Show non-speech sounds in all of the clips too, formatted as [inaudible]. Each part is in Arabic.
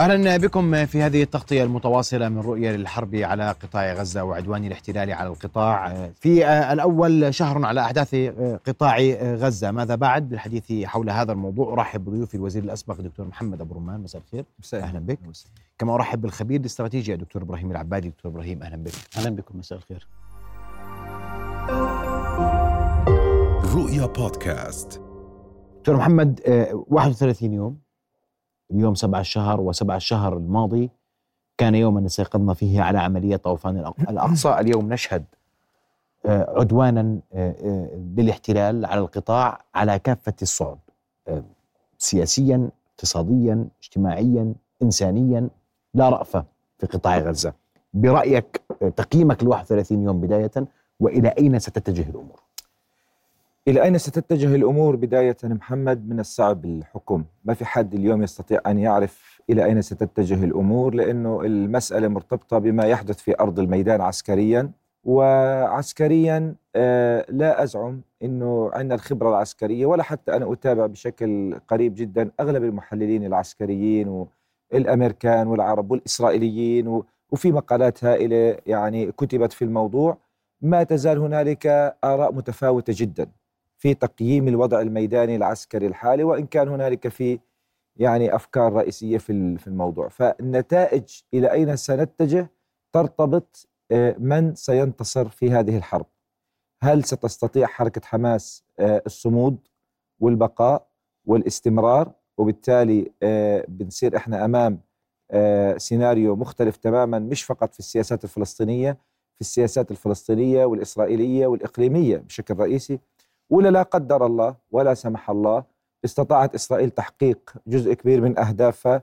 أهلا بكم في هذه التغطية المتواصلة من رؤية للحرب على قطاع غزة وعدوان الاحتلال على القطاع. في الأول شهر على أحداث قطاع غزة. ماذا بعد؟ بالحديث حول هذا الموضوع أرحب بضيوفي الوزير الأسبق دكتور محمد أبو رمان. مساء الخير. مساء أهلا بك. كما أرحب بالخبير الاستراتيجي الدكتور إبراهيم العبادي. دكتور إبراهيم أهلا بك. أهلا بكم. مساء الخير. رؤيا بودكاست. دكتور محمد 31 يوم. اليوم سبع الشهر وسبع الشهر الماضي كان يوما استيقظنا فيه على عملية طوفان [laughs] الأقصى اليوم نشهد عدوانا للاحتلال على القطاع على كافة الصعد سياسيا اقتصاديا اجتماعيا إنسانيا لا رأفة في قطاع غزة برأيك تقييمك ل 31 يوم بداية وإلى أين ستتجه الأمور؟ إلى أين ستتجه الأمور بداية محمد من الصعب الحكم؟ ما في حد اليوم يستطيع أن يعرف إلى أين ستتجه الأمور لأنه المسألة مرتبطة بما يحدث في أرض الميدان عسكريا. وعسكريا آه لا أزعم أنه عندنا الخبرة العسكرية ولا حتى أنا أتابع بشكل قريب جدا أغلب المحللين العسكريين والأمريكان والعرب والإسرائيليين وفي مقالات هائلة يعني كتبت في الموضوع. ما تزال هنالك آراء متفاوتة جدا. في تقييم الوضع الميداني العسكري الحالي وإن كان هنالك في يعني أفكار رئيسية في في الموضوع. فالنتائج إلى أين سنتجه؟ ترتبط من سينتصر في هذه الحرب. هل ستستطيع حركة حماس الصمود والبقاء والاستمرار؟ وبالتالي بنصير إحنا أمام سيناريو مختلف تماما مش فقط في السياسات الفلسطينية في السياسات الفلسطينية والإسرائيلية والإقليمية بشكل رئيسي ولا لا قدر الله ولا سمح الله استطاعت إسرائيل تحقيق جزء كبير من أهدافها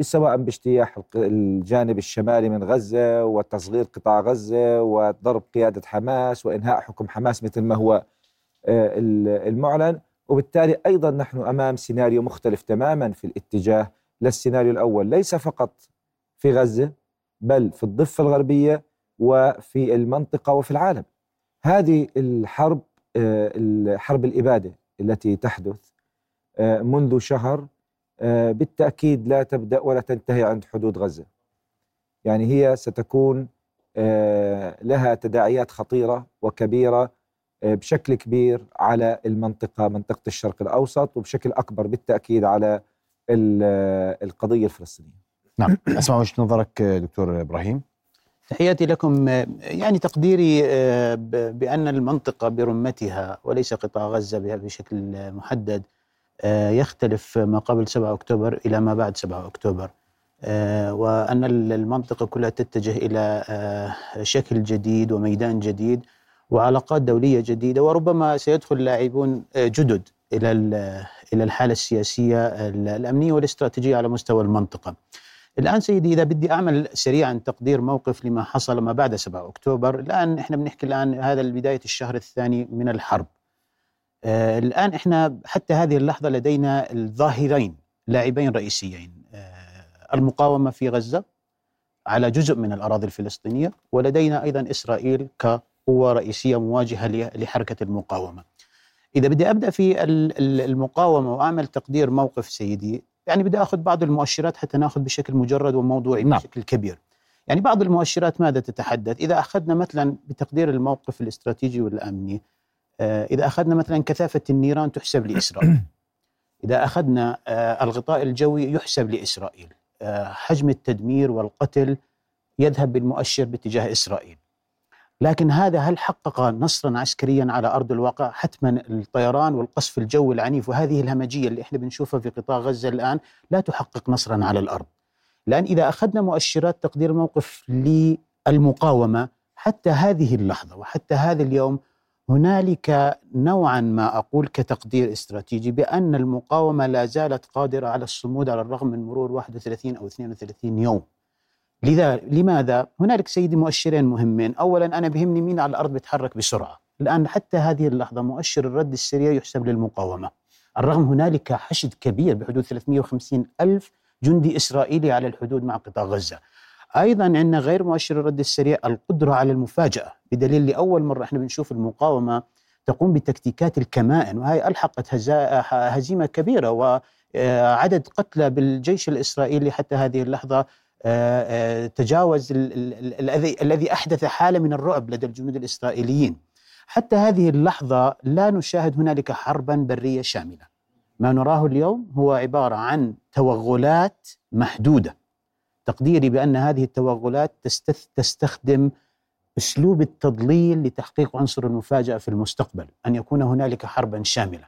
سواء باجتياح الجانب الشمالي من غزة وتصغير قطاع غزة وضرب قيادة حماس وإنهاء حكم حماس مثل ما هو المعلن. وبالتالي أيضا نحن أمام سيناريو مختلف تماما في الاتجاه للسيناريو الأول ليس فقط في غزة بل في الضفة الغربية وفي المنطقة وفي العالم. هذه الحرب حرب الإبادة التي تحدث منذ شهر بالتأكيد لا تبدأ ولا تنتهي عند حدود غزة. يعني هي ستكون لها تداعيات خطيرة وكبيرة بشكل كبير على المنطقة منطقة الشرق الأوسط وبشكل أكبر بالتأكيد على القضية الفلسطينية. نعم أسمع وجهة نظرك دكتور إبراهيم. تحياتي لكم يعني تقديري بأن المنطقة برمتها وليس قطاع غزة بشكل محدد يختلف ما قبل 7 أكتوبر إلى ما بعد 7 أكتوبر وأن المنطقة كلها تتجه إلى شكل جديد وميدان جديد وعلاقات دولية جديدة وربما سيدخل لاعبون جدد إلى إلى الحالة السياسية الأمنية والاستراتيجية على مستوى المنطقة. الآن سيدي إذا بدي أعمل سريعا تقدير موقف لما حصل ما بعد 7 أكتوبر الآن إحنا بنحكي الآن هذا بداية الشهر الثاني من الحرب. آه الآن إحنا حتى هذه اللحظة لدينا الظاهرين لاعبين رئيسيين. آه المقاومة في غزة على جزء من الأراضي الفلسطينية ولدينا أيضا إسرائيل كقوة رئيسية مواجهة لحركة المقاومة. إذا بدي أبدأ في المقاومة وأعمل تقدير موقف سيدي يعني بدي آخذ بعض المؤشرات حتى ناخذ بشكل مجرد وموضوعي نعم. بشكل كبير. يعني بعض المؤشرات ماذا تتحدث؟ إذا أخذنا مثلا بتقدير الموقف الاستراتيجي والأمني آه إذا أخذنا مثلا كثافة النيران تحسب لإسرائيل. [clears throat] إذا أخذنا آه الغطاء الجوي يحسب لإسرائيل. آه حجم التدمير والقتل يذهب بالمؤشر باتجاه إسرائيل. لكن هذا هل حقق نصرا عسكريا على أرض الواقع؟ حتما الطيران والقصف الجوي العنيف وهذه الهمجية اللي إحنا بنشوفها في قطاع غزة الآن لا تحقق نصرا على الأرض. لأن إذا أخذنا مؤشرات تقدير موقف للمقاومة حتى هذه اللحظة وحتى هذا اليوم هنالك نوعا ما أقول كتقدير استراتيجي بأن المقاومة لا زالت قادرة على الصمود على الرغم من مرور 31 أو 32 يوم. لذا لماذا؟ هنالك سيدي مؤشرين مهمين، اولا أنا بهمني مين على الأرض بيتحرك بسرعة، الآن حتى هذه اللحظة مؤشر الرد السريع يحسب للمقاومة. الرغم هنالك حشد كبير بحدود 350 ألف جندي إسرائيلي على الحدود مع قطاع غزة. أيضا عندنا غير مؤشر الرد السريع القدرة على المفاجأة بدليل لأول مرة إحنا بنشوف المقاومة تقوم بتكتيكات الكمائن وهي ألحقت هزيمة كبيرة وعدد قتلى بالجيش الإسرائيلي حتى هذه اللحظة تجاوز ال- ال- ال- الذي أحدث حالة من الرعب لدى الجنود الإسرائيليين حتى هذه اللحظة لا نشاهد هنالك حربا برية شاملة ما نراه اليوم هو عبارة عن توغلات محدودة تقديري بأن هذه التوغلات تستخدم أسلوب التضليل لتحقيق عنصر المفاجأة في المستقبل، أن يكون هنالك حربا شاملة.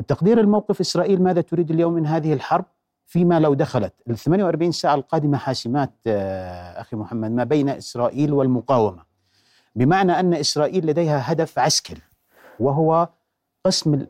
التقدير الموقف إسرائيل ماذا تريد اليوم من هذه الحرب؟ فيما لو دخلت ال 48 ساعة القادمة حاسمات آه، أخي محمد ما بين إسرائيل والمقاومة. بمعنى أن إسرائيل لديها هدف عسكري وهو قسم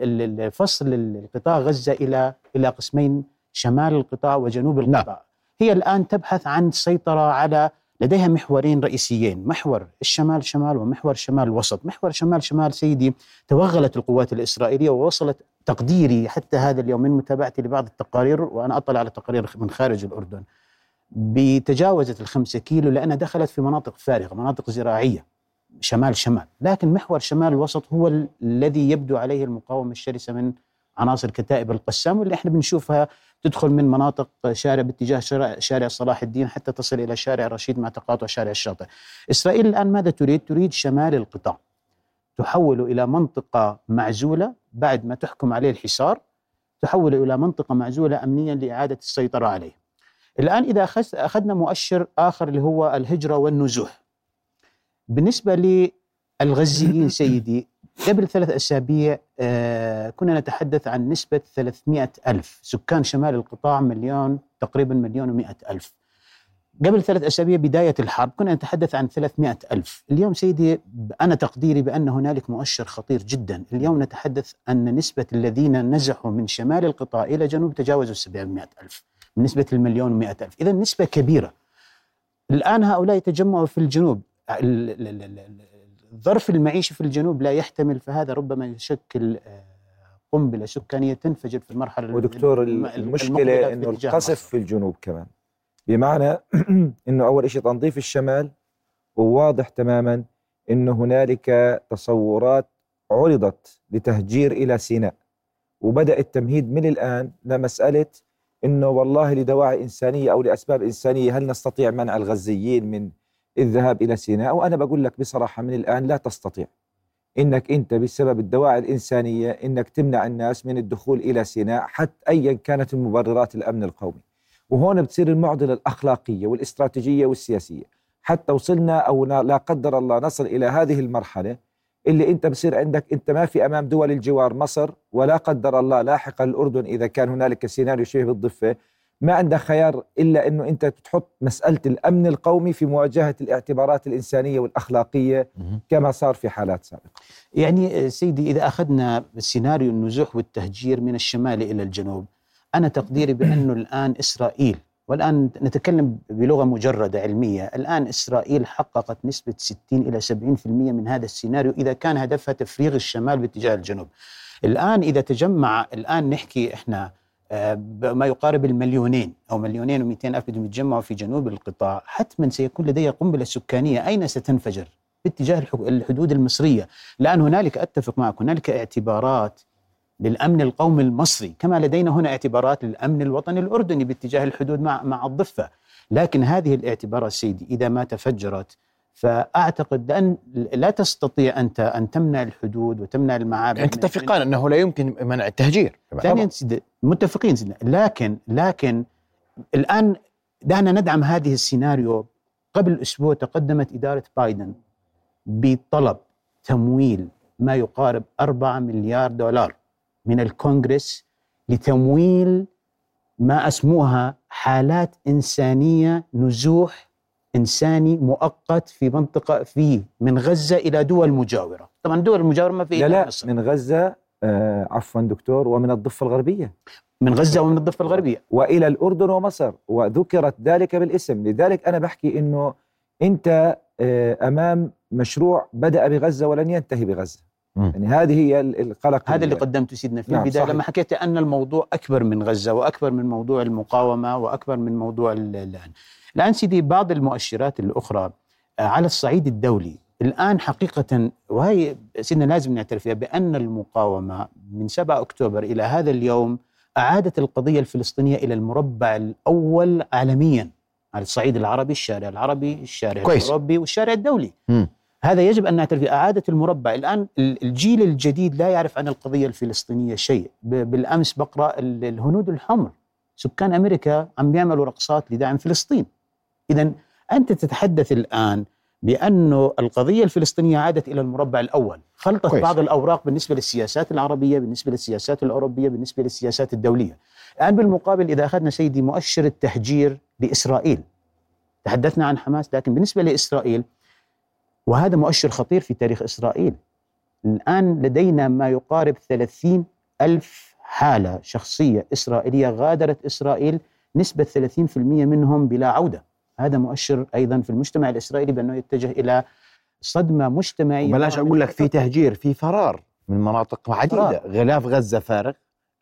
فصل القطاع غزة إلى إلى قسمين شمال القطاع وجنوب القطاع. هي الآن تبحث عن السيطره على لديها محورين رئيسيين محور الشمال شمال ومحور شمال وسط محور شمال شمال سيدي توغلت القوات الإسرائيلية ووصلت تقديري حتى هذا اليوم من متابعتي لبعض التقارير وأنا أطلع على تقارير من خارج الأردن. بتجاوزت الخمسة كيلو لأنها دخلت في مناطق فارغة مناطق زراعية شمال شمال. لكن محور شمال الوسط هو ال- الذي يبدو عليه المقاومة الشرسة من عناصر كتائب القسام واللي إحنا بنشوفها تدخل من مناطق شارع باتجاه شارع, صلاح الدين حتى تصل إلى شارع رشيد مع تقاطع شارع الشاطئ. إسرائيل الآن ماذا تريد؟ تريد شمال القطاع. تحول إلى منطقة معزولة بعد ما تحكم عليه الحصار تحول إلى منطقة معزولة امنيا لإعادة السيطرة عليه. الآن إذا أخذنا مؤشر آخر اللي هو الهجرة والنزوح. بالنسبة للغزيين سيدي قبل ثلاث أسابيع آه، كنا نتحدث عن نسبة 300 ألف. سكان شمال القطاع مليون تقريبا مليون ومئة ألف. قبل ثلاث أسابيع بداية الحرب كنا نتحدث عن 300 ألف. اليوم سيدي أنا تقديري بأن هنالك مؤشر خطير جدا. اليوم نتحدث أن نسبة الذين نزحوا من شمال القطاع إلى جنوب تجاوزوا 700 ألف. بالنسبة للمليون ومئة ألف. إذا نسبة كبيرة. الآن هؤلاء يتجمعوا في الجنوب. ال- ال- ال- ال- الظرف المعيشي في الجنوب لا يحتمل فهذا ربما يشكل آه، قنبلة سكانية تنفجر في المرحلة ودكتور الم- المشكلة المقبلة انه في اتجاه القصف مصر. في الجنوب كمان بمعنى [clears throat] إنه أول شيء تنظيف الشمال وواضح تماما انه هنالك تصورات عرضت لتهجير إلى سيناء وبدأ التمهيد من الآن لمسألة إنه والله لدواعي إنسانية أو لأسباب إنسانية هل نستطيع منع الغزيين من الذهاب إلى سيناء وأنا بقول لك بصراحة من الآن لا تستطيع. إنك أنت بسبب الدواعي الإنسانية إنك تمنع الناس من الدخول إلى سيناء حتى ايا كانت المبررات الأمن القومي. وهون بتصير المعضلة الأخلاقية والاستراتيجية والسياسية. حتى وصلنا أو لا قدر الله نصل إلى هذه المرحلة اللي أنت بصير عندك أنت ما في أمام دول الجوار مصر ولا قدر الله لاحقا الأردن إذا كان هنالك سيناريو شبه بالضفة. ما عندك خيار إلا إنه أنت تحط مسألة الأمن القومي في مواجهة الاعتبارات الإنسانية والأخلاقية كما صار في حالات سابقة يعني سيدي إذا أخذنا سيناريو النزوح والتهجير من الشمال إلى الجنوب أنا تقديري بأنه الآن إسرائيل والآن نتكلم بلغة مجردة علمية، الآن إسرائيل حققت نسبة 60 إلى 70% من هذا السيناريو إذا كان هدفها تفريغ الشمال باتجاه الجنوب. الآن إذا تجمع الآن نحكي إحنا آه، ما يقارب المليونين أو مليونين و200 ألف بدهم يتجمعوا في جنوب القطاع، حتما سيكون لديها قنبلة سكانية، أين ستنفجر؟ باتجاه الحدود المصرية، الان هنالك أتفق معك هنالك اعتبارات للأمن القومي المصري. كما لدينا هنا اعتبارات للأمن الوطني الأردني باتجاه الحدود مع مع الضفة. لكن هذه الاعتبارات سيدي إذا ما تفجرت فأعتقد لأن لا تستطيع أنت أن تمنع الحدود وتمنع المعابر يعني تتفقان أنه لا يمكن منع التهجير. ثانيا متفقين سيدي. لكن لكن الآن دعنا ندعم هذه السيناريو. قبل أسبوع تقدمت إدارة بايدن بطلب تمويل ما يقارب 4 مليار دولار من الكونغرس لتمويل ما أسموها حالات إنسانية نزوح إنساني مؤقت في منطقة في من غزة إلى دول مجاورة، طبعا الدول المجاوره ما في لا لا مصر. من غزة آه عفوا دكتور ومن الضفة الغربية من غزة ومن الضفة الغربية وإلى الأردن ومصر وذكرت ذلك بالاسم لذلك أنا بحكي إنه أنت آه، أمام مشروع بدأ بغزة ولن ينتهي بغزة. يعني هذه هي ال- القلق هذا اللي قدمته سيدنا في نعم، البداية صحيح. لما حكيت أن الموضوع أكبر من غزة وأكبر من موضوع المقاومة وأكبر من موضوع ال- الآن. الآن سيدي بعض المؤشرات الأخرى آه، على الصعيد الدولي الآن حقيقة وهي سيدنا لازم نعترف فيها بأن المقاومة من 7 أكتوبر إلى هذا اليوم أعادت القضية الفلسطينية إلى المربع الأول عالميا على الصعيد العربي، الشارع العربي، الشارع كويس. الأوروبي والشارع الدولي. مم. هذا يجب أن نعترف اعاده المربع، الآن ال- الجيل الجديد لا يعرف عن القضية الفلسطينية شيء، ب- بالأمس بقرأ ال- الهنود الحمر سكان أمريكا عم بيعملوا رقصات لدعم فلسطين. اذا أنت تتحدث الآن بأنه القضية الفلسطينية عادت إلى المربع الأول، خلطت كويس. بعض الأوراق بالنسبة للسياسات العربية، بالنسبة للسياسات الأوروبية، بالنسبة للسياسات الدولية. الآن بالمقابل إذا أخذنا سيدي مؤشر التهجير لإسرائيل تحدثنا عن حماس لكن بالنسبة لإسرائيل وهذا مؤشر خطير في تاريخ إسرائيل. الآن لدينا ما يقارب 30 ألف حالة شخصية إسرائيلية غادرت إسرائيل نسبة 30% منهم بلا عودة. هذا مؤشر أيضا في المجتمع الإسرائيلي بأنه يتجه إلى صدمة مجتمعية. بلاش أقول لك في تهجير في فرار من مناطق عديدة. فرار. غلاف غزة فارغ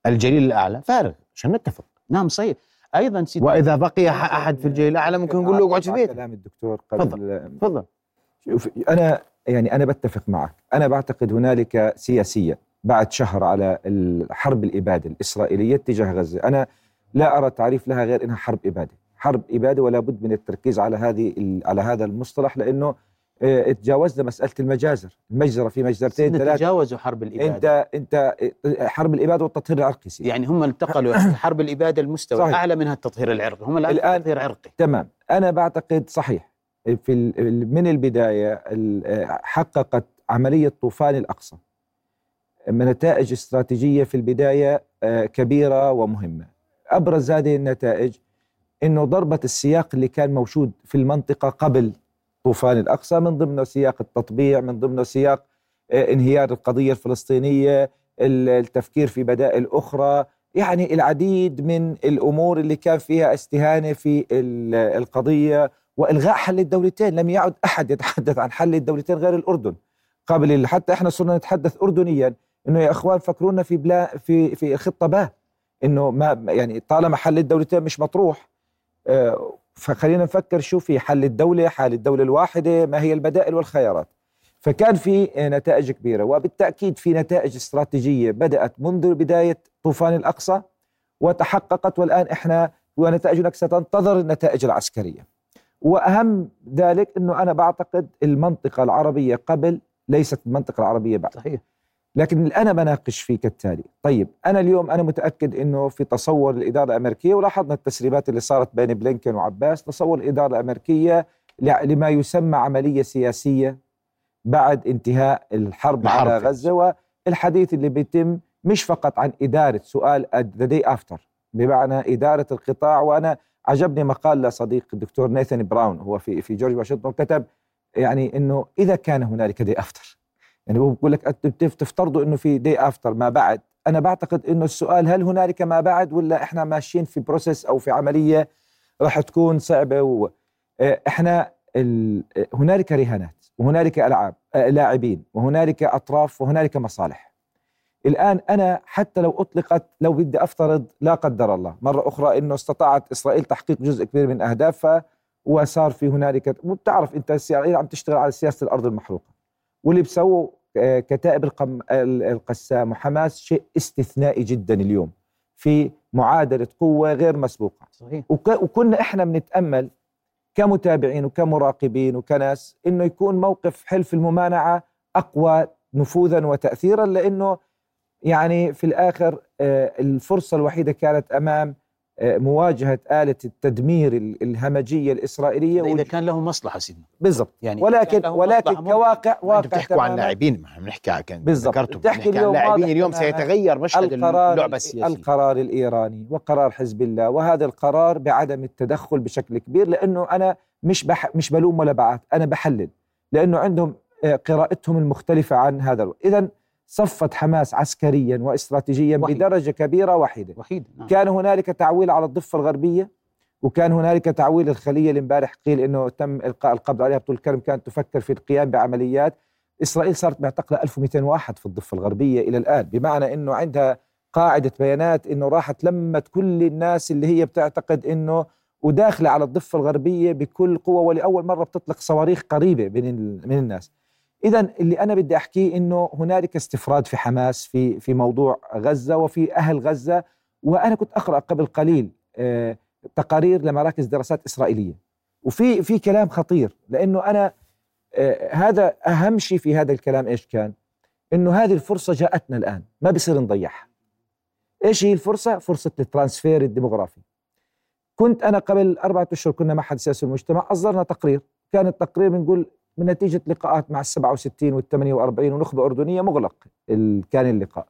الجليل الأعلى فارغ عشان نتفق نعم صحيح. أيضا سيدي وإذا بقي أحد في الجليل الأعلى ممكن نقول له اقعد في بيتك كلام الدكتور. قبل تفضل. شوف أنا يعني أنا بتفق معك. أنا بعتقد هنالك سياسية بعد شهر على الحرب الإبادة الإسرائيلية تجاه غزة. أنا لا أرى تعريف لها غير إنها حرب إبادة. حرب إبادة ولا بد من التركيز على هذه على هذا المصطلح لأنه آه، تجاوزنا مسألة المجازر. المجزرة في مجزرتين ثلاثة. تجاوزوا حرب الإبادة. أنت أنت آه، حرب الإبادة والتطهير العرقي سيدي. يعني هم انتقلوا حرب الإبادة المستوى. صحيح. أعلى منها التطهير العرقي. هم الآن, الآن- تطهير عرقي. تمام. أنا بعتقد صحيح. في من البداية ال- حققت عملية طوفان الأقصى. نتائج استراتيجية في البداية آه، كبيرة ومهمة. أبرز هذه النتائج إنه ضربة السياق اللي كان موجود في المنطقة قبل طوفان الأقصى من ضمنه سياق التطبيع من ضمنه سياق آه، انهيار القضية الفلسطينية ال- التفكير في بدائل أخرى. يعني العديد من الأمور اللي كان فيها استهانة في ال- القضية وإلغاء حل الدولتين لم يعد أحد يتحدث عن حل الدولتين غير الأردن. قبل حتى إحنا صرنا نتحدث اردنيا إنه يا إخوان فكرونا في بلا في في خطة با إنه ما يعني طالما حل الدولتين مش مطروح آه، فخلينا نفكر شو في حل الدولة حال الدولة الواحدة ما هي البدائل والخيارات. فكان في آه، نتائج كبيرة وبالتأكيد في نتائج استراتيجية بدأت منذ بداية طوفان الأقصى وتحققت والآن إحنا ونتائجنا ستنتظر النتائج العسكرية. وأهم ذلك إنه أنا بعتقد المنطقة العربية قبل ليست المنطقة العربية بعد. صحيح. لكن اللي أنا بناقش فيه كالتالي طيب أنا اليوم أنا متأكد إنه في تصور الاداره الأمريكية ولاحظنا التسريبات اللي صارت بين بلينكن وعباس تصور الإدارة الأمريكية لما يسمى عملية سياسية بعد انتهاء الحرب الحرب. على غزة والحديث اللي بيتم مش فقط عن إدارة سؤال the day after بمعنى إدارة القطاع وأنا عجبني مقال لصديق الدكتور نيثان براون هو في في جورج واشنطن كتب يعني إنه إذا كان هنالك day after يعني هو بقول لك تفترضوا إنه في day after ما بعد. أنا بعتقد إنه السؤال هل هنالك ما بعد ولا إحنا ماشيين في process أو في عملية راح تكون صعبة و... إحنا ال... هنالك رهانات وهنالك ألعاب آه، لاعبين وهنالك أطراف وهنالك مصالح. الآن أنا حتى لو أطلقت لو بدي أفترض لا قدر الله. مرة أخرى إنه استطاعت إسرائيل تحقيق جزء كبير من أهدافها وصار في هنالك وبتعرف أنت اسرائيل عم تشتغل على سياسة الأرض المحروقة. واللي بسووا آه، كتائب القم... ال- القسام وحماس شيء استثنائي جدا اليوم. في معادلة قوة غير مسبوقة. صحيح. وك... وكنا إحنا بنتأمل كمتابعين وكمراقبين وكناس إنه يكون موقف حلف الممانعة أقوى نفوذا وتاثيرا لإنه يعني في الآخر آه، الفرصة الوحيدة كانت أمام آه، مواجهة آلة التدمير ال- الهمجية الإسرائيلية إذا وج- كان له مصلحة سيدنا بالضبط يعني ولكن ولكن مصلحة كواقع واقع بتحكوا عن. لاعبين ما بنحكي عن كان بالضبط. بتحكي اليوم لاعبين اليوم سيتغير مشهد القرار اللعبه السياسية القرار الإيراني وقرار حزب الله وهذا القرار بعدم التدخل بشكل كبير لأنه أنا مش بح مش بلوم ولا بعت أنا بحلل لأنه عندهم آه، قراءتهم المختلفة عن هذا اذا صفت حماس عسكريا واستراتيجيا وحيد. بدرجة كبيرة واحدة وحيد نعم. كان هنالك تعويل على الضفة الغربية وكان هنالك تعويل الخلية اللي امبارح قيل إنه تم إلقاء القبض عليها بطول الكرم كانت تفكر في القيام بعمليات إسرائيل صارت معتقله 1200 واحد في الضفة الغربية إلى الآن بمعنى إنه عندها قاعدة بيانات إنه راحت لمت كل الناس اللي هي بتعتقد إنه وداخلة على الضفة الغربية بكل قوة ولأول مرة بتطلق صواريخ قريبة من من الناس اذا اللي أنا بدي أحكيه إنه هنالك استفراد في حماس في في موضوع غزة وفي أهل غزة وأنا كنت أقرأ قبل قليل آه، تقارير لمراكز دراسات إسرائيلية وفي في كلام خطير لأنه أنا آه، هذا أهم شيء في هذا الكلام إيش كان؟ إنه هذه الفرصة جاءتنا الآن ما بصير نضيعها. إيش هي الفرصة؟ فرصة ال transfer الديموغرافي. كنت أنا قبل أربعة أشهر كنا معهد سياسي المجتمع أصدرنا تقرير، كان التقرير بنقول من نتيجة لقاءات مع ال 67 وال 48 ونخبة أردنية مغلق كان اللقاء.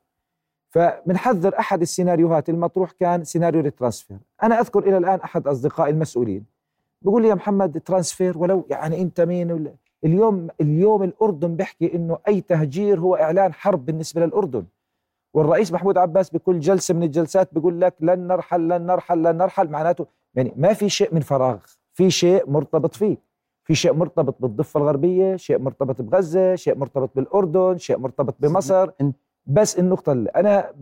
فبنحذر أحد السيناريوهات المطروح كان سيناريو ال transfer، أنا أذكر إلى الآن أحد اصدقائي المسؤولين. بقول لي يا محمد transfer ولو يعني أنت مين اليوم اليوم الأردن بيحكي إنه أي تهجير هو إعلان حرب بالنسبة للأردن. والرئيس محمود عباس بكل جلسة من الجلسات بيقول لك لن نرحل لن نرحل لن نرحل معناته يعني ما في شيء من فراغ في شيء مرتبط فيه. في شيء مرتبط بالضفة الغربية شيء مرتبط بغزة شيء مرتبط بالأردن شيء مرتبط بمصر. بس النقطة اللي أنا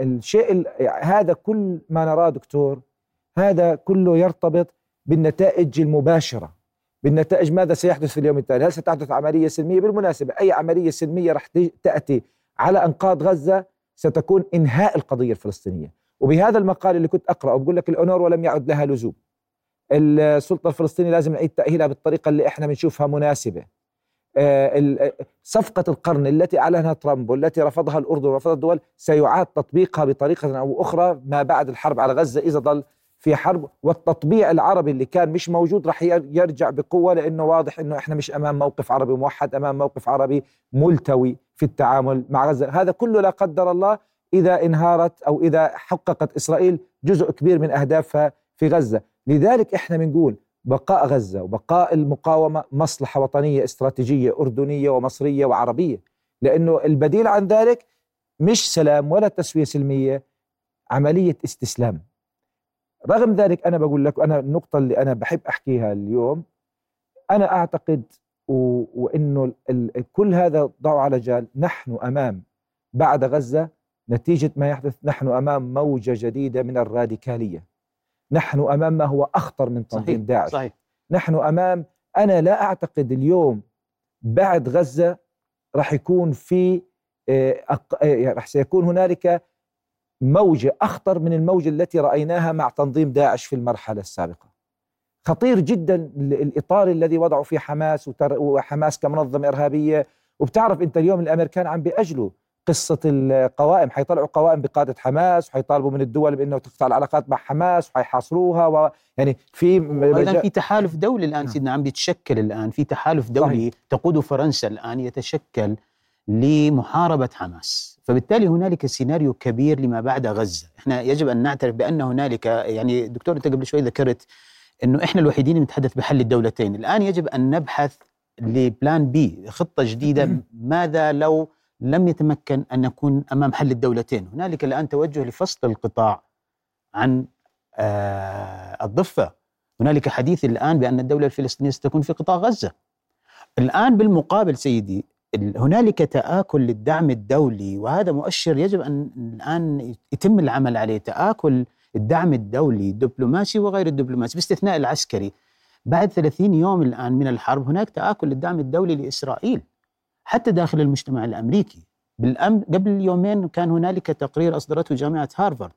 الشيء هذا كل ما نراه دكتور هذا كله يرتبط بالنتائج المباشرة. بالنتائج ماذا سيحدث في اليوم التالي هل ستحدث عملية سلمية؟ بالمناسبة أي عملية سلمية راح تأتي على أنقاض غزة ستكون إنهاء القضية الفلسطينية. وبهذا المقال اللي كنت أقرأه بقول لك الأونور ولم يعد لها لزوم. السلطة الفلسطينية لازم نعيد تأهيلها بالطريقة اللي إحنا بنشوفها مناسبة. آه، صفقة القرن التي أعلنها ترامب والتي رفضها الأردن ورفضها الدول سيعاد تطبيقها بطريقة أو أخرى ما بعد الحرب على غزة إذا ظل في حرب. والتطبيع العربي اللي كان مش موجود راح يرجع بقوة لأنه واضح إنه إحنا مش أمام موقف عربي موحد أمام موقف عربي ملتوي في التعامل مع غزة، هذا كله لا قدر الله إذا انهارت أو إذا حققت إسرائيل جزء كبير من أهدافها في غزة، لذلك إحنا بنقول بقاء غزة وبقاء المقاومة مصلحة وطنية استراتيجية أردنية ومصرية وعربية، لأنه البديل عن ذلك مش سلام ولا تسوية سلمية عملية استسلام. رغم ذلك أنا بقول لك أنا النقطة اللي أنا بحب أحكيها اليوم أنا أعتقد و... وإنه ال... كل هذا ضعوا على جال. نحن أمام بعد غزة نتيجة ما يحدث نحن أمام موجة جديدة من الراديكالية. نحن امام ما هو اخطر من تنظيم صحيح. داعش صحيح. نحن أمام أنا لا أعتقد اليوم بعد غزة راح يكون في آه، آه، راح سيكون هنالك موجة أخطر من الموجة التي رأيناها مع تنظيم داعش في المرحلة السابقة خطير جدا الإطار الذي وضعوا فيه حماس وحماس كمنظمة إرهابية وبتعرف أنت اليوم الأمريكان عم بيأجلوا قصة القوائم حيطلعوا قوائم بقادة حماس وحيطالبوا من الدول بأنه تقطع العلاقات مع حماس وحيحاصروها و يعني في أيضا في تحالف دولي الآن نعم. سيدنا عم بيتشكل الآن في تحالف دولي صحيح. تقوده فرنسا الآن يتشكل لمحاربة حماس فبالتالي هنالك سيناريو كبير لما بعد غزة إحنا يجب أن نعترف بأن هنالك يعني دكتور أنت قبل شوي ذكرت أنه إحنا الوحيدين نتحدث بحل الدولتين الآن يجب أن نبحث لبلان بي خطة جديدة ماذا لو لم يتمكن أن نكون أمام حل الدولتين. هنالك الآن توجه لفصل القطاع عن آه الضفة. هنالك حديث الآن بأن الدولة الفلسطينية ستكون في قطاع غزة. الآن بالمقابل سيدي هنالك تآكل للدعم الدولي وهذا مؤشر يجب أن الآن يتم العمل عليه. تآكل الدعم الدولي الدبلوماسي وغير الدبلوماسي باستثناء العسكري. بعد 30 يوم الآن من الحرب هناك تآكل للدعم الدولي لإسرائيل. حتى داخل المجتمع الأمريكي. بالأم قبل يومين كان هنالك تقرير أصدرته جامعة هارفارد.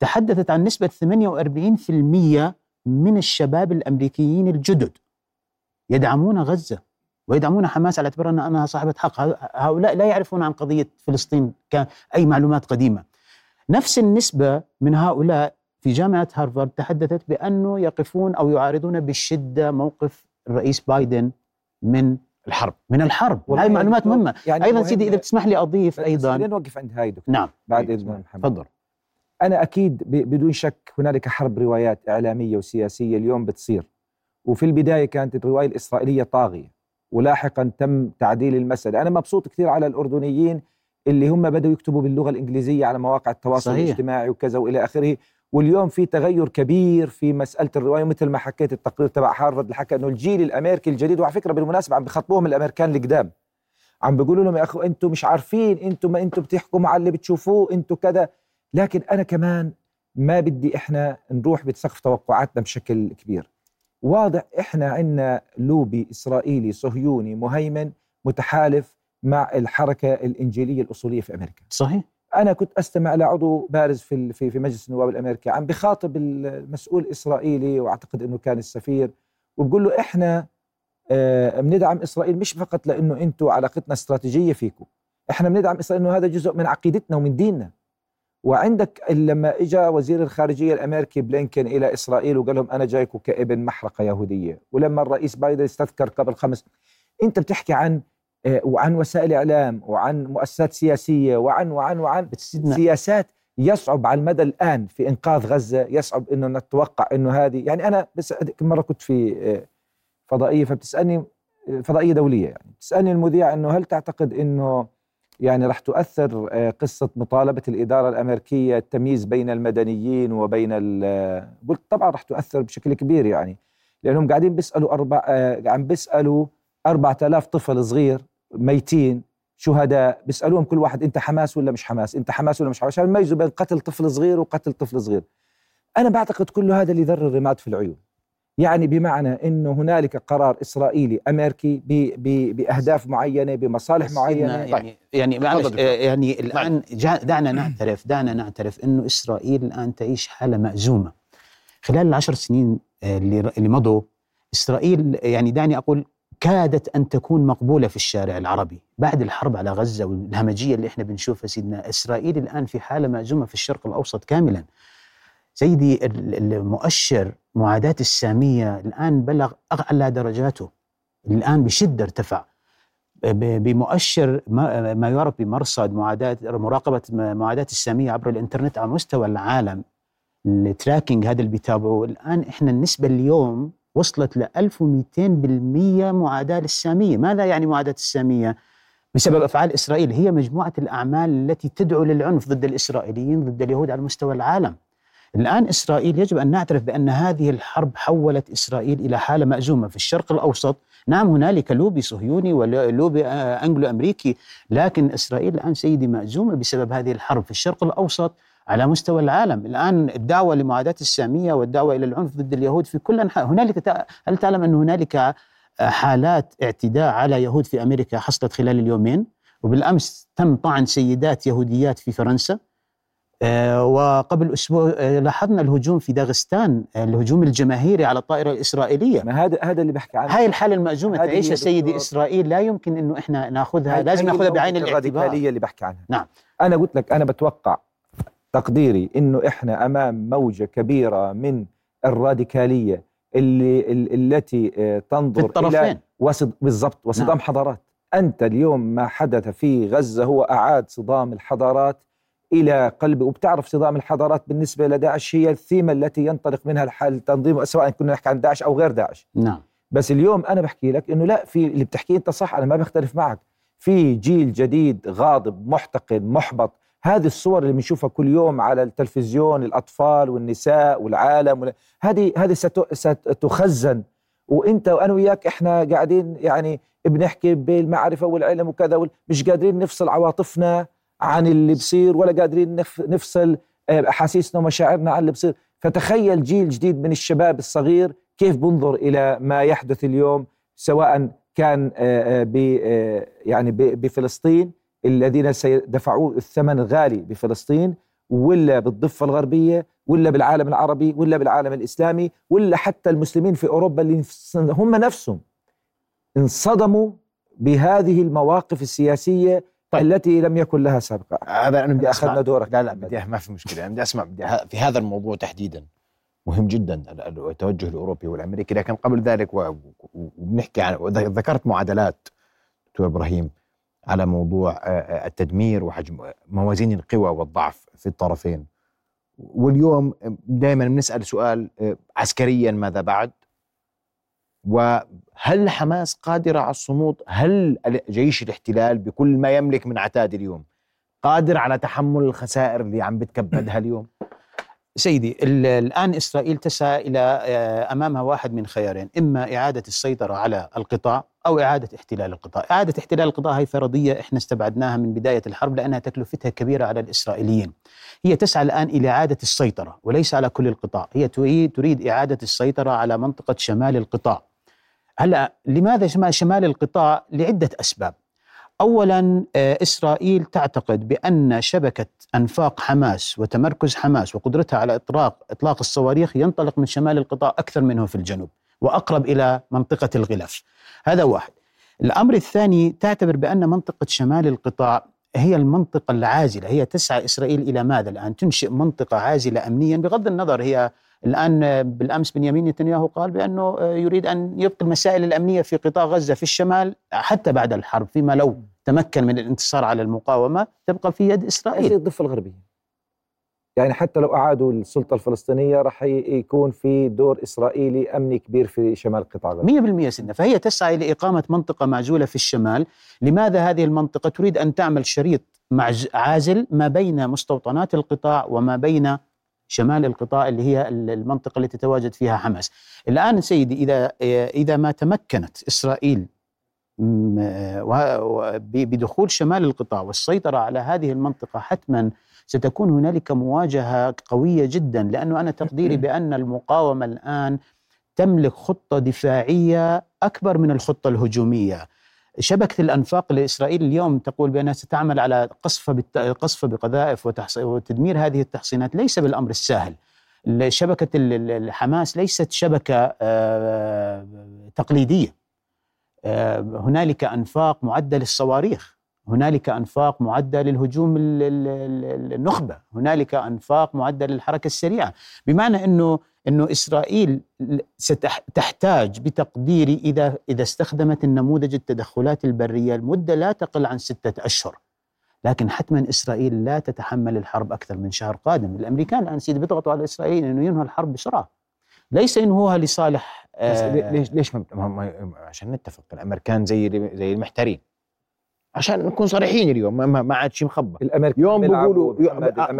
تحدثت عن نسبة 48% من الشباب الأمريكيين الجدد يدعمون غزة ويدعمون حماس على اعتبار أنها صاحبة حق. هؤلاء لا يعرفون عن قضية فلسطين كاي معلومات قديمة. نفس النسبة من هؤلاء في جامعة هارفارد تحدثت بأنه يقفون أو يعارضون بشده موقف الرئيس بايدن من الحرب. من الحرب. هاي معلومات مهمة. يعني أيضا سيدي إذا بتسمح لي أضيف أيضا. خلينا نوقف عند هاي دكتور. نعم. بعد إذن محمد. تفضل. أنا أكيد بدون شك هنالك حرب روايات إعلامية وسياسية اليوم بتصير. وفي البداية كانت الرواية الإسرائيلية طاغية. ولاحقا تم تعديل المسألة. أنا مبسوط كثير على الأردنيين اللي هم بدأوا يكتبوا باللغة الإنجليزية على مواقع التواصل صحيح. الاجتماعي وكذا وإلى آخره. واليوم في تغير كبير في مسألة الرواية مثل ما حكيت التقرير تبع هارفارد اللي حكى أنه الجيل الأمريكي الجديد وعلى فكرة بالمناسبة عم بخاطبوهم الأمريكان القدام. عم بيقولوا لهم يا أخو أنتم مش عارفين أنتم ما أنتم بتحكموا على اللي بتشوفوه أنتم كذا. لكن أنا كمان ما بدي إحنا نروح بسقف توقعاتنا بشكل كبير. واضح إحنا عندنا لوبي إسرائيلي صهيوني مهيمن متحالف مع الحركة الإنجيلية الأصولية في أمريكا. صحيح. أنا كنت أستمع لعضو بارز في في في مجلس النواب الأمريكي عم بخاطب المسؤول الاسرائيلي وأعتقد إنه كان السفير وبقول له إحنا آه، بندعم إسرائيل مش فقط لإنه أنتم علاقتنا استراتيجية فيكم إحنا بندعم إسرائيل إنه هذا جزء من عقيدتنا ومن ديننا. وعندك لما اجى وزير الخارجية الأمريكي بلينكن إلى إسرائيل وقال لهم أنا جايكم كابن محرقة يهودية ولما الرئيس بايدن استذكر قبل خمس أنت بتحكي عن وعن وسائل إعلام وعن مؤسسات سياسية وعن وعن وعن بتسيدنا سياسات يصعب على المدى الآن في إنقاذ غزة يصعب إنه نتوقع إنه هذه يعني أنا بس مرة كنت في آه، فضائية فبتسألني آه، فضائية دولية يعني بتسألني المذيع إنه هل تعتقد إنه يعني راح تؤثر آه، قصة مطالبة الإدارة الأمريكية التمييز بين المدنيين وبين ال- قلت طبعا راح تؤثر بشكل كبير يعني لأنهم قاعدين بيسألوا أربع آه، عم بيسألوا 4000 طفل صغير ميتين شهداء بيسألوهم كل واحد أنت حماس ولا مش حماس؟ أنت حماس ولا مش حماس؟ عشان يميزوا بين قتل طفل صغير وقتل طفل صغير. أنا بعتقد كل هذا اللي يذر الرماد في العيون. يعني بمعنى إنه هنالك قرار إسرائيلي أمريكي ب- ب- بأهداف معينة بمصالح معينة. يعني يعني معلش تفضل آه، دكتور. يعني الآن دعنا نعترف دعنا نعترف إنه إسرائيل الآن تعيش حالة مأزومة. خلال العشر سنين آه، اللي اللي مضوا إسرائيل يعني دعني أقول كادت أن تكون مقبولة في الشارع العربي بعد الحرب على غزة والهمجية اللي إحنا بنشوفها سيدنا إسرائيل الآن في حالة مأزومة في الشرق الأوسط كاملا. سيدي ال- المؤشر معاداة السامية الآن بلغ أعلى درجاته الآن بشدة ارتفع. بمؤشر ما يعرف بمرصد معاداة مراقبة معاداة السامية عبر الإنترنت على مستوى العالم. ال tracking هذا اللي بيتابعه الآن إحنا النسبة اليوم وصلت ل 1200% معاداة للسامية. ماذا يعني معاداة السامية؟ بسبب أفعال إسرائيل. هي مجموعة الأعمال التي تدعو للعنف ضد الإسرائيليين ضد اليهود على مستوى العالم. الآن إسرائيل يجب أن نعترف بأن هذه الحرب حولت إسرائيل إلى حالة مأزومة. في الشرق الأوسط نعم هنالك لوبي صهيوني ولوبي آه، أنجلو أمريكي لكن إسرائيل الآن سيدي مأزومة بسبب هذه الحرب. في الشرق الأوسط على مستوى العالم. الآن الدعوة لمعاداة السامية والدعوة إلى العنف ضد اليهود في كل أنحاء هنالك هل تعلم أن هنالك آه، حالات اعتداء على يهود في أمريكا حصلت خلال اليومين؟ وبالأمس تم طعن سيدات يهوديات في فرنسا. آه، وقبل أسبوع آه، لاحظنا الهجوم في داغستان الهجوم الجماهيري على الطائرة الإسرائيلية. ما هذا هذا اللي بحكي عنه. هاي الحالة المأزومه تعيشها سيدي. إسرائيل. لا يمكن إنه إحنا ناخذها لازم ناخذها بعين الاعتبار. الراديكالية اللي بحكي عنها. نعم. أنا قلت لك أنا بتوقع تقديري إنه إحنا أمام موجة كبيرة من الراديكالية اللي ال- التي آه، في تنظر الطرفين. إلى وصد بالضبط وصدام نعم. حضارات أنت اليوم ما حدث في غزة هو أعاد صدام الحضارات إلى قلب وبتعرف صدام الحضارات بالنسبة لداعش هي الثيمة التي ينطلق منها الحال التنظيم سواء كنا نحكي عن داعش أو غير داعش. نعم. بس اليوم أنا بحكي لك إنه لا في اللي بتحكيه أنت صح أنا ما بختلف معك. في جيل جديد غاضب محتقد محبط هذه الصور اللي بنشوفها كل يوم على التلفزيون الأطفال والنساء والعالم وال- هذه هذه ست- ستخزن. وإنت وأنا وياك إحنا قاعدين يعني بنحكي بالمعرفة والعلم وكذا مش قادرين نفصل عواطفنا عن اللي بصير ولا قادرين نف- نفصل آه، أحاسيسنا ومشاعرنا عن اللي بصير. فتخيل جيل جديد من الشباب الصغير كيف بنظر إلى ما يحدث اليوم سواء كان آه، آه، ب يعني بفلسطين الذين سيدفعوا الثمن الغالي بفلسطين ولا بالضفة الغربية ولا بالعالم العربي ولا بالعالم الإسلامي ولا حتى المسلمين في أوروبا اللي هم نفسهم انصدموا بهذه المواقف السياسية طيب. التي لم يكن لها سابقة. هذا أنا بدي أخذنا دورك. لا لا بدي ما في مشكلة. أنا بدي أسمع بدي في هذا الموضوع تحديدا. مهم جدا ال- ال- التوجه الأوروبي والأمريكي لكن قبل ذلك وبنحكي عن ذكرت معادلات دكتور إبراهيم. على موضوع آه، آه، التدمير وحجم موازين القوى والضعف في الطرفين. واليوم دائما بنسأل سؤال آه، عسكريا ماذا بعد؟ وهل حماس قادرة على الصمود؟ هل جيش الاحتلال بكل ما يملك من عتاد اليوم قادر على تحمل الخسائر اللي عم بتكبدها اليوم؟ سيدي ال- الآن إسرائيل تسعى إلى آه، أمامها واحد من خيارين إما إعادة السيطرة على القطاع أو إعادة احتلال القطاع. إعادة احتلال القطاع هي فرضية إحنا استبعدناها من بداية الحرب لأنها تكلفتها كبيرة على الإسرائيليين. هي تسعى الآن إلى إعادة السيطرة وليس على كل القطاع. هي تريد, إعادة السيطرة على منطقة شمال القطاع. هلأ لماذا شمال القطاع؟ لعدة أسباب. اولا آه، إسرائيل تعتقد بأن شبكة أنفاق حماس وتمركز حماس وقدرتها على اطلاق إطلاق الصواريخ ينطلق من شمال القطاع أكثر منه في الجنوب وأقرب إلى منطقة الغلاف. هذا واحد. الأمر الثاني تعتبر بأن منطقة شمال القطاع هي المنطقة العازلة. هي تسعى إسرائيل إلى ماذا الآن؟ تنشئ منطقة عازلة أمنيا. بغض النظر هي الآن بالأمس بنيامين نتنياهو قال بأنه يريد أن يبقي المسائل الأمنية في قطاع غزة في الشمال حتى بعد الحرب فيما لو تمكن من الانتصار على المقاومة تبقى في يد إسرائيل. زي الضفة الغربية. يعني حتى لو أعادوا السلطة الفلسطينية راح يكون في دور إسرائيلي أمني كبير في شمال قطاع غزة. 100% سنة فهي تسعى لإقامة منطقة معزولة في الشمال. لماذا هذه المنطقة؟ تريد أن تعمل شريط معز- عازل ما بين مستوطنات القطاع وما بين شمال القطاع اللي هي المنطقة التي تتواجد فيها حماس. الآن سيدي إذا إذا ما تمكنت ب- بدخول شمال القطاع والسيطرة على هذه المنطقة حتما ستكون هنالك مواجهة قوية جدا لأنه أنا تقديري بأن المقاومة الآن تملك خطة دفاعية أكبر من الخطة الهجومية شبكة الأنفاق لإسرائيل اليوم تقول بأنها ستعمل على قصف. قصف بقذائف. وتدمير هذه التحصينات ليس بالأمر السهل شبكة الحماس ليست شبكة آه، تقليدية هنالك أنفاق معدة للصواريخ هنالك أنفاق معدة للهجوم ال- ال- ال- النخبة هنالك أنفاق معدة للحركة السريعة. بمعنى أنه أنه إسرائيل ستحتاج بتقديري إذا إذا استخدمت النموذج التدخلات البرية المدة لا تقل عن ستة أشهر. لكن حتما إسرائيل لا تتحمل الحرب أكثر من شهر قادم. الأمريكان الآن سيدي بيضغطوا على إسرائيل أنه ينهوا الحرب بسرعة. ليس ينهوها لصالح آه، لي- ليش ليش ما عشان نتفق الأمريكان زي زي المحترين. عشان نكون صريحين اليوم ما- ما عاد شيء مخبى الأمريكان يوم بيقولوا- آه، بيلعبوا على-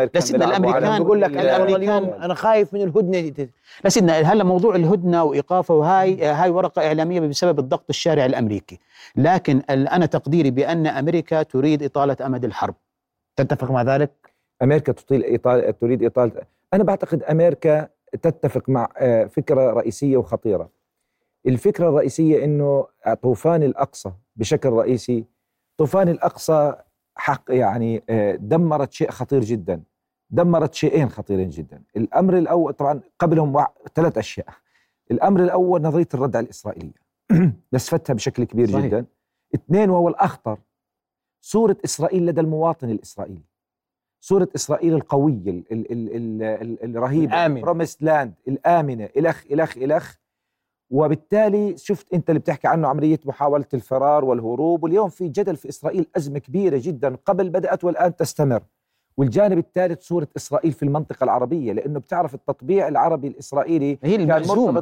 الأمريكان- بقول لك اليوم. أنا خايف من الهدنة لا سيدنا هلا موضوع الهدنة وايقافه وهاي هاي ورقة إعلامية بسبب الضغط الشارع الأمريكي. لكن أنا تقديري بأن أمريكا تريد إطالة أمد الحرب. تتفق مع ذلك؟ أمريكا تطيل إطالة تريد اطاله أنا بعتقد أمريكا تتفق مع آه، فكرة رئيسية وخطيرة. الفكرة الرئيسية إنه طوفان الأقصى بشكل رئيسي طوفان الأقصى حق يعني آه، دمرت شيء خطير جدا. دمرت شيئين خطيرين جدا. الأمر الأول طبعا قبلهم ثلاث أشياء. الأمر الأول نظرية الردع الإسرائيلية. [clears throat] نسفتها بشكل كبير صحيح. جدا. اثنين وهو الأخطر صورة إسرائيل لدى المواطن الإسرائيلي. صورة إسرائيل القوية ال ال ال ال ال الرهيبة الآمنة. بروميس لاند الآمنة إلخ إلخ إلخ وبالتالي شفت أنت اللي بتحكي عنه عملية محاولة الفرار والهروب. واليوم في جدل في إسرائيل أزمة كبيرة جدا قبل بدأت والآن تستمر. والجانب الثالث صورة إسرائيل في المنطقة العربية لأنه بتعرف التطبيع العربي الإسرائيلي هي كان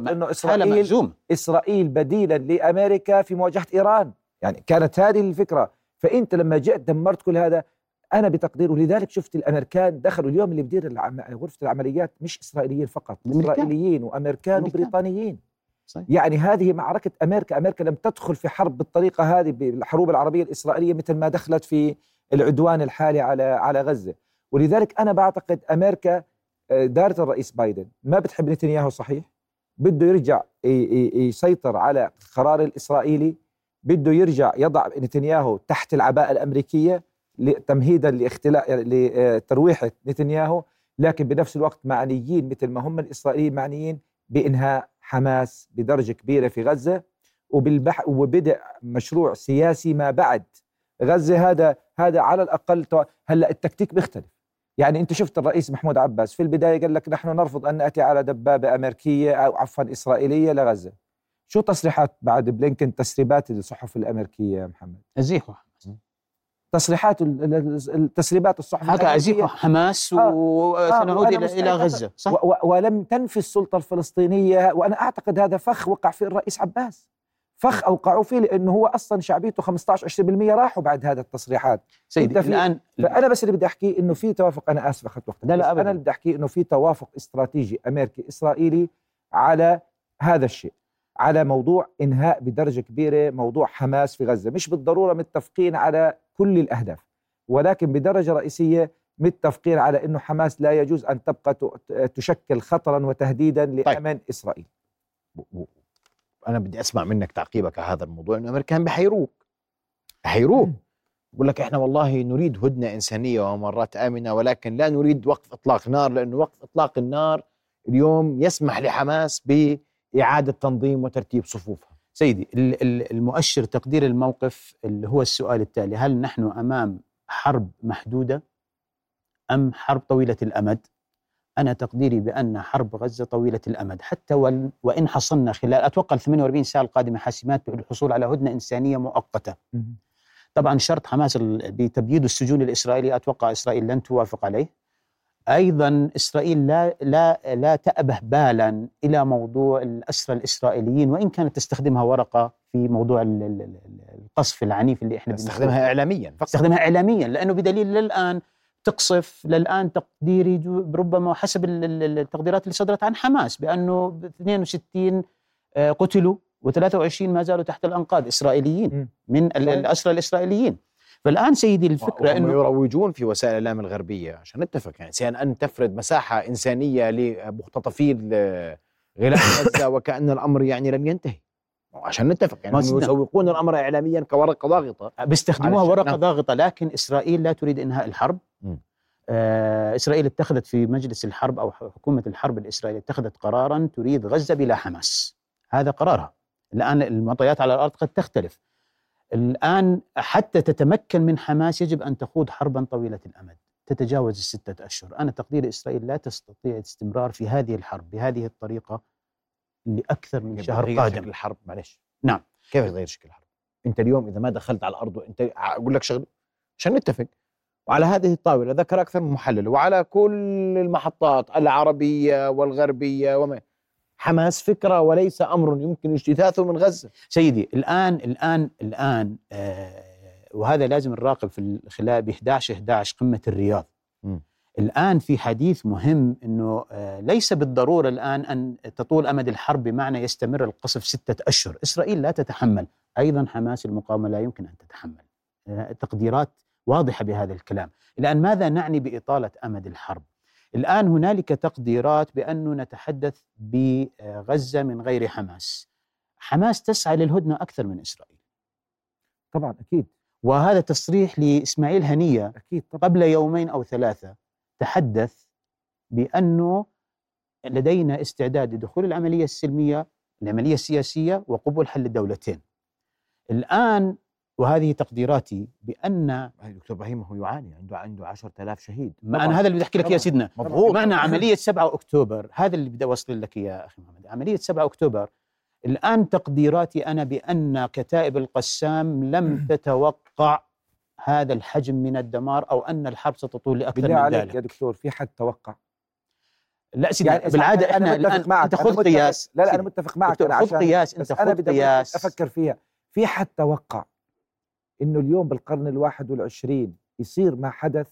إنه حالة إسرائيل إسرائيل بديلا لأمريكا في مواجهة إيران. يعني كانت هذه الفكرة. فأنت لما جئت دمرت كل هذا أنا بتقدير ولذلك شفت الأمريكان دخلوا اليوم اللي بدير العم... غرفة العمليات مش إسرائيليين فقط الأمريكان. إسرائيليين وأمريكان الأمريكان. وبريطانيين صحيح. يعني هذه معركة أمريكا أمريكا لم تدخل في حرب بالطريقة هذه بالحروب العربية الإسرائيلية مثل ما دخلت في العدوان الحالي على على غزة ولذلك أنا بعتقد أمريكا آه، دارة الرئيس بايدن ما بتحب نتنياهو صحيح بده يرجع يسيطر على القرار الإسرائيلي بده يرجع يضع نتنياهو تحت العباءة الأمريكية ل- تمهيدا لاختلاء لترويحة نتنياهو لكن بنفس الوقت معنيين مثل ما هم الإسرائيليين معنيين بإنهاء حماس بدرجة كبيرة في غزة. وبالبح وبدأ مشروع سياسي ما بعد غزة. هذا هذا على الأقل تو- هلأ التكتيك بيختلف. يعني أنت شفت الرئيس محمود عباس في البداية قال لك نحن نرفض أن نأتي على دبابة أمريكية أو عفوا إسرائيلية لغزة. شو تصريحات بعد بلينكن تسريبات الصحف الأمريكية يا محمد؟ ازيحوا تصريحات ال- ال- التسريبات الصحف هكا ازيحوا حماس آه. وسنعود وأنا إلى إلى. غزة صح؟ ولم تنفي السلطة الفلسطينية وأنا أعتقد هذا فخ وقع فيه الرئيس عباس. فخ أوقعوا فيه لأنه هو أصلا شعبيته 15 20% راحوا بعد هذا التصريحات. سيدي الآن فأنا بس اللي بدي احكيه إنه في توافق. أنا آسف اخذت وقت لا، لا، أبداً. أنا اللي بدي احكيه إنه في توافق استراتيجي أمريكي إسرائيلي على هذا الشيء على موضوع إنهاء بدرجة كبيرة موضوع حماس في غزة. مش بالضرورة متفقين على كل الأهداف. ولكن بدرجة رئيسية متفقين على إنه حماس لا يجوز أن تبقى تشكل خطرا وتهديدا لأمن إسرائيل. أنا بدي أسمع منك تعقيبك على هذا الموضوع إنه الامريكان بحيروك. بحيروك. بقول لك إحنا والله نريد هدنة إنسانية ومرات آمنة ولكن لا نريد وقف إطلاق نار لأنه وقف إطلاق النار اليوم يسمح لحماس بإعادة تنظيم وترتيب صفوفها. سيدي ال- ال- المؤشر تقدير الموقف اللي هو السؤال التالي هل نحن أمام حرب محدودة أم حرب طويلة الأمد؟ أنا تقديري بأن حرب غزة طويلة الأمد حتى وإن حصلنا خلال أتوقع ال 48 ساعة القادمة حاسمات بالحصول على هدنة إنسانية مؤقتة. طبعا شرط حماس بتبييض السجون الاسرائيليه أتوقع إسرائيل لن توافق عليه. أيضا إسرائيل لا لا لا تأبه بالا إلى موضوع الأسرى الإسرائيليين وإن كانت تستخدمها ورقة في موضوع ال- ال- ال- القصف العنيف اللي إحنا بنشوفه. استخدمها اعلاميا فقط استخدمها اعلاميا لأنه بدليل للآن تقصف للآن تقديري ربما حسب ال- ال- التقديرات اللي صدرت عن حماس بأنه ب 62 آه، قتلوا و23 ما زالوا تحت الأنقاض إسرائيليين. من. الأسرى الإسرائيليين فالآن سيدي الفكرة إنه يروجون في وسائل الإعلام الغربية عشان نتفق يعني سي إن إن تفرد مساحة إنسانية لمختطفي غلاف [laughs] غزة وكأن الأمر يعني لم ينتهي عشان نتفق يعني. يسوقون الأمر اعلاميا كورقة ضاغطة بيستخدموها علشان- ورقة نعم. ضاغطة لكن إسرائيل لا تريد إنهاء الحرب. آه إسرائيل اتخذت في مجلس الحرب أو حكومة الحرب الإسرائيلية اتخذت قرارا تريد غزة بلا حماس هذا قرارها الآن المعطيات على الأرض قد تختلف الآن حتى تتمكن من حماس يجب أن تخوض حربا طويلة الأمد. تتجاوز الستة أشهر. أنا تقدير إسرائيل لا تستطيع الاستمرار في هذه الحرب بهذه الطريقة لأكثر من شهر قادم. شكل الحرب؟ معلش. نعم. كيف يغير شكل الحرب؟ أنت اليوم إذا ما دخلت على الأرض وانت أقول لك شغلة عشان نتفق. وعلى هذه الطاولة ذكر أكثر من محلل وعلى كل المحطات العربية والغربية وما حماس فكرة وليس أمر يمكن اجتثاثه من غزة سيدي الآن الآن الآن آه وهذا لازم نراقب في ال- خلال ب 11 11 قمة الرياض مم. الآن في حديث مهم إنه آه ليس بالضرورة الآن أن تطول أمد الحرب بمعنى يستمر القصف ستة أشهر، إسرائيل لا تتحمل، أيضا حماس المقاومة لا يمكن أن تتحمل. آه تقديرات واضحة بهذا الكلام، الآن ماذا نعني بإطالة أمد الحرب؟ الآن هنالك تقديرات بانه نتحدث بغزة من غير حماس. حماس تسعى للهدنة أكثر من إسرائيل. طبعا أكيد وهذا تصريح لإسماعيل هنية أكيد طبعا قبل يومين أو ثلاثة تحدث بانه لدينا استعداد لدخول العملية السلمية العملية السياسية وقبول حل الدولتين. الآن وهذه تقديراتي بأن الدكتور إبراهيم هو يعاني عنده عنده 10000 شهيد. ما. أنا هذا اللي بدي أحكي لك. يا سيدنا. مضغوط بمعنى عملية 7 أكتوبر هذا اللي بدي أوصل لك إياه أخي محمد. عملية 7 أكتوبر الآن تقديراتي أنا بأن كتائب القسام لم تتوقع هذا الحجم من الدمار أو أن الحرب ستطول لأكثر من عليك ذلك. يا دكتور في حد توقع؟ لا سيدي يعني بالعادة أنا- أنا إحنا متفق الآن معك أنت خذ قياس. لا لا أنا. متفق معك دكتور، أنا خذ قياس أنت أنا خذ قياس. أفكر فيها. في حد توقع؟ إنه اليوم بالقرن الواحد والعشرين يصير ما حدث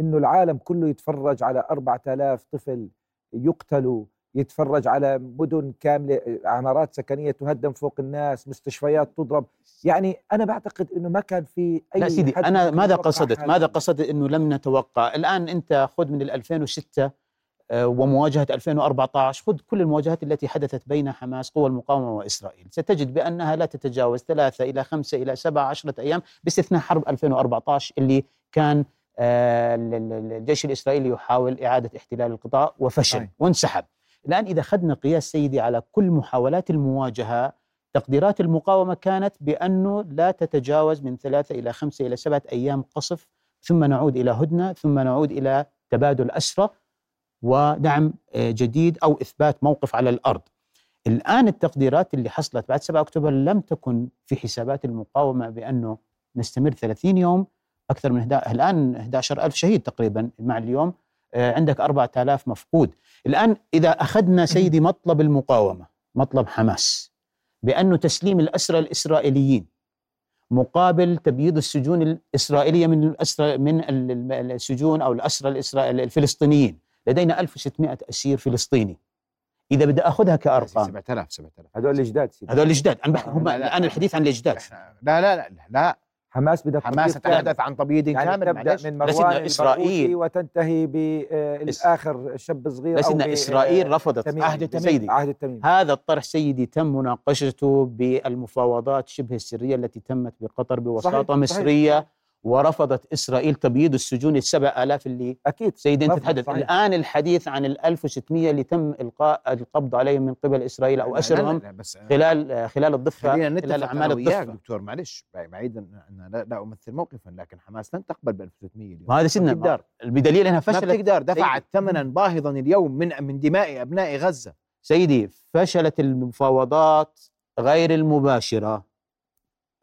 إنه العالم كله يتفرج على 4000 طفل يقتلوا يتفرج على مدن كاملة عمارات سكنية تهدم فوق الناس مستشفيات تضرب. يعني أنا بعتقد إنه ما كان في أي لا سيدي أنا ماذا قصدت. ماذا قصدت إنه لم نتوقع؟ الآن أنت خذ من ال 2006 آه، ومواجهة 2014 خذ كل المواجهات التي حدثت بين حماس قوى المقاومة وإسرائيل. ستجد بأنها لا تتجاوز ثلاثة إلى خمسة إلى سبعة عشرة أيام باستثناء حرب 2014 اللي كان آه، ال- ال- الجيش الإسرائيلي يحاول إعادة احتلال القطاع وفشل. وانسحب. الآن إذا أخذنا قياس سيدي على كل محاولات المواجهة تقديرات المقاومة كانت بأنه لا تتجاوز من ثلاثة إلى خمسة إلى سبعة أيام قصف ثم نعود إلى هدنة ثم نعود إلى تبادل أسرى. ودعم آه، جديد أو إثبات موقف على الأرض. الآن التقديرات اللي حصلت بعد 7 أكتوبر لم تكن في حسابات المقاومة بأنه نستمر 30 يوم أكثر من هدا الآن 11000 شهيد تقريبا مع اليوم آه، عندك 4000 مفقود. الآن إذا أخذنا سيدي مطلب المقاومة مطلب حماس بأنه تسليم الأسرى الإسرائيليين مقابل تبييض السجون الإسرائيلية من الأسرى من ال- ال- السجون أو الأسرى الفلسطينيين لدينا 1600 أسير فلسطيني. إذا بدي أخذها كأرقام. 7000 7000 هذول الجداد سيدي. هذول الجداد. أنا بحكي هم لا، لا. الان الحديث عن الجداد. إحنا- لا لا لا لا. حماس بدها حماس. تتحدث عن تبييض يعني كامل تبدأ معلش. من بس مروان إنه إسرائيل- البرغوثي وتنتهي بالاخر شاب صغير بس أو ان ب- إسرائيل آه، رفضت تميم. عهد تميم. سيدي عهد التميم هذا الطرح سيدي تم مناقشته بالمفاوضات شبه السرية التي تمت بقطر بوساطة صحيح، مصرية ورفضت إسرائيل تبييض السجون السبع آلاف اللي أنت رفضت، تتحدث صحيح. الآن الحديث عن ال 1600 اللي تم إلقاء القبض عليهم من قبل إسرائيل أو لا، لا، أسرهم لا، بس خلال خلال الضفة خلينا خلال نتفق أنا وياك الضفة. دكتور معلش بعيدا أنا لا, لا أمثل موقفا لكن حماس لن تقبل ب 1600 اليوم. وهذا ما سيدنا بتقدر. بدليل إنها ما فشلت. بتقدر. دفعت ثمنا باهظا اليوم من من دماء أبناء غزة. سيدي فشلت المفاوضات غير المباشرة.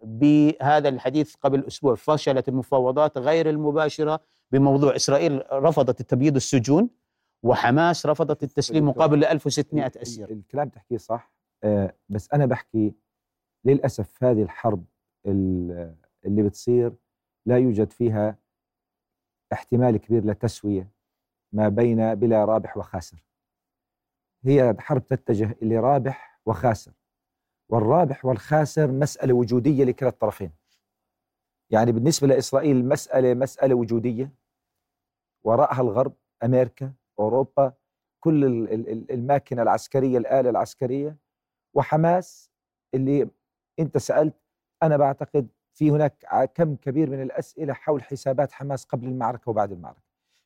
بهذا الحديث قبل أسبوع فشلت المفاوضات غير المباشرة بموضوع إسرائيل رفضت تبييض السجون وحماس رفضت التسليم مقابل 1600 ال- أسير. الكلام تحكيه صح آه، بس أنا بحكي للأسف هذه الحرب ال- اللي بتصير لا يوجد فيها احتمال كبير لتسوية ما بين بلا رابح وخاسر. هي حرب تتجه لرابح وخاسر. والرابح والخاسر مسألة وجودية لكلا الطرفين. يعني بالنسبة لإسرائيل المساله مسألة وجودية. وراءها الغرب أمريكا أوروبا كل ال- ال- ال- الماكنة العسكرية الآلة العسكرية. وحماس اللي أنت سألت أنا بعتقد في هناك كم كبير من الأسئلة حول حسابات حماس قبل المعركة وبعد المعركة.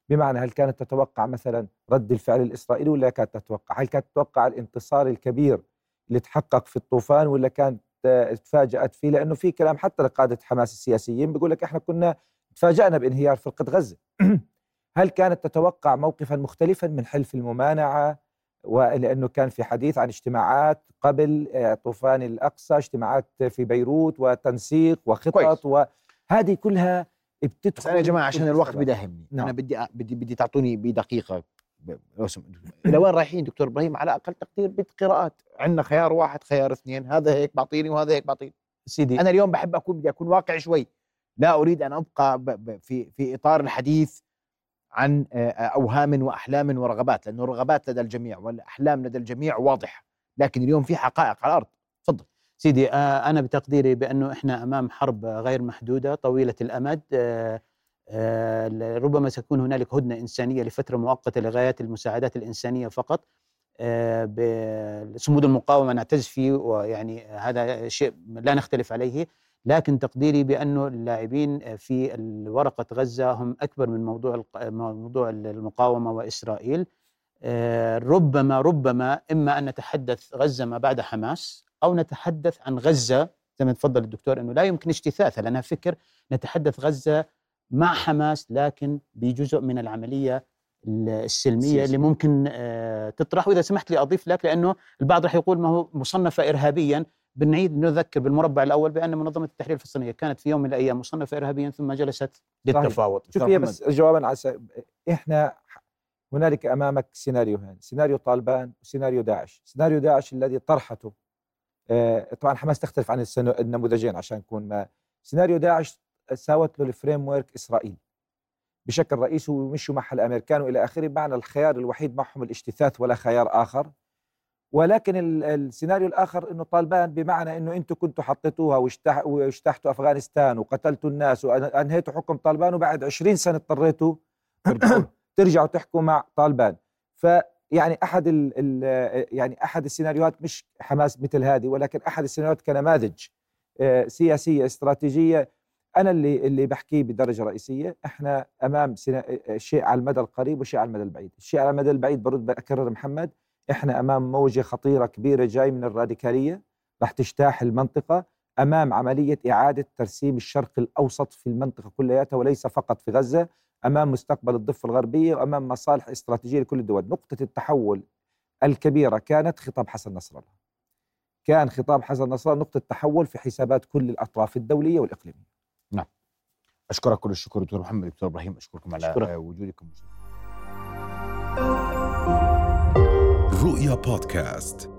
بمعنى هل كانت تتوقع مثلا رد الفعل الإسرائيلي ولا كانت تتوقع؟ هل كانت تتوقع الانتصار الكبير اللي تحقق في الطوفان ولا كانت آه، تفاجأت فيه لأنه في كلام حتى لقادة حماس السياسيين بيقول لك إحنا كنا تفاجأنا بانهيار فرقة غزة [clears throat] هل كانت تتوقع موقفا مختلفا من حلف الممانعة ولأنه كان في حديث عن اجتماعات قبل آه، طوفان الأقصى اجتماعات في بيروت وتنسيق وخطط. وهذه كلها بتدخل بس أنا يا جماعة عشان الوقت. بداهمني نعم. أنا بدي أ- بدي بدي تعطوني بدقيقة سمحت. إلى وين رايحين دكتور إبراهيم؟ على أقل تقدير بالقراءات عندنا خيار واحد خيار اثنين هذا هيك بعطيني وهذا هيك بعطيني. سيدي. أنا اليوم بحب أكون بدي أكون واقعي شوي. لا أريد أن أبقى في في إطار الحديث عن آه، آه، أوهام وأحلام ورغبات لأنه الرغبات لدى الجميع والأحلام لدى الجميع واضحة. لكن اليوم في حقائق على الأرض. تفضل. سيدي آه، أنا بتقديري بأنه إحنا أمام حرب غير آه، آه، ل- ربما تكون هنالك هدنة إنسانية لفترة مؤقتة لغاية المساعدات الإنسانية فقط. آه، بصمود المقاومة نعتز فيه ويعني هذا شيء لا نختلف عليه لكن تقديري بأنه اللاعبين في ورقة غزة هم أكبر من موضوع موضوع المقاومة وإسرائيل. آه، ربما ربما إما أن نتحدث غزة ما بعد حماس أو نتحدث عن غزة زي ما تفضل الدكتور أنه لا يمكن اجتثاثها لأنها فكر نتحدث غزة مع حماس لكن بجزء من العملية السلمية سياسية. اللي ممكن آه، تطرح وإذا سمحت لي أضيف لك لأنه البعض راح يقول ما هو مصنفة إرهابيا. بنعيد نذكر بالمربع الأول بأن منظمة التحرير الفلسطينية كانت في يوم من الأيام مصنفة إرهابيا ثم جلست للتفاوض. شوف هي. بس جوابا على إحنا هنالك أمامك سيناريوهين. سيناريو طالبان وسيناريو داعش. سيناريو داعش الذي طرحته آه، طبعا حماس تختلف عن السنو- النموذجين عشان نكون ما. سيناريو داعش ساوت له ال framework اسرائيل بشكل رئيسي ومشوا معها الأمريكان وإلى آخره بمعنى الخيار الوحيد معهم الاجتثاث ولا خيار آخر. ولكن ال- السيناريو الآخر إنه طالبان بمعنى إنه أنتم كنتوا حطيتوها واجتح- واجتحتوا أفغانستان وقتلتوا الناس وانهيتوا حكم طالبان وبعد 20 سنة اضطريتوا [coughs] ترجعوا تحكوا مع طالبان. فيعني أحد ال ال يعني أحد السيناريوهات مش حماس مثل هذه ولكن أحد السيناريوهات كنماذج آه، سياسية استراتيجية أنا اللي اللي بحكيه بدرجة رئيسية إحنا أمام شيء على المدى القريب وشيء على المدى البعيد، الشيء على المدى البعيد برد بكرر محمد إحنا أمام موجة خطيرة كبيرة جاي من الراديكالية رح تجتاح المنطقة أمام عملية إعادة ترسيم الشرق الأوسط في المنطقة كلياتها وليس فقط في غزة أمام مستقبل الضفة الغربية وأمام مصالح استراتيجية لكل الدول، نقطة التحول الكبيرة كانت خطاب حسن نصر الله. كان خطاب حسن نصر الله نقطة تحول في حسابات كل الأطراف الدولية والإقليمية. أشكرك كل الشكر دكتور محمد. دكتور إبراهيم أشكركم على شكرا. وجودكم. رؤيا بودكاست.